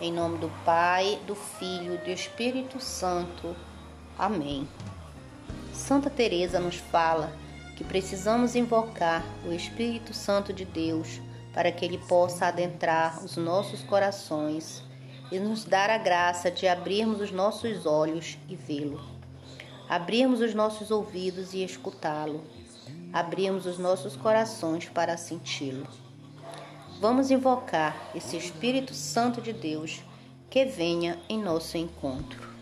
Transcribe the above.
Em nome do Pai, do Filho e do Espírito Santo. Amém. Santa Teresa nos fala que precisamos invocar o Espírito Santo de Deus para que ele possa adentrar os nossos corações e nos dar a graça de abrirmos os nossos olhos e vê-lo, abrirmos os nossos ouvidos e escutá-lo, abrirmos os nossos corações para senti-lo. Vamos invocar esse Espírito Santo de Deus que venha em nosso encontro.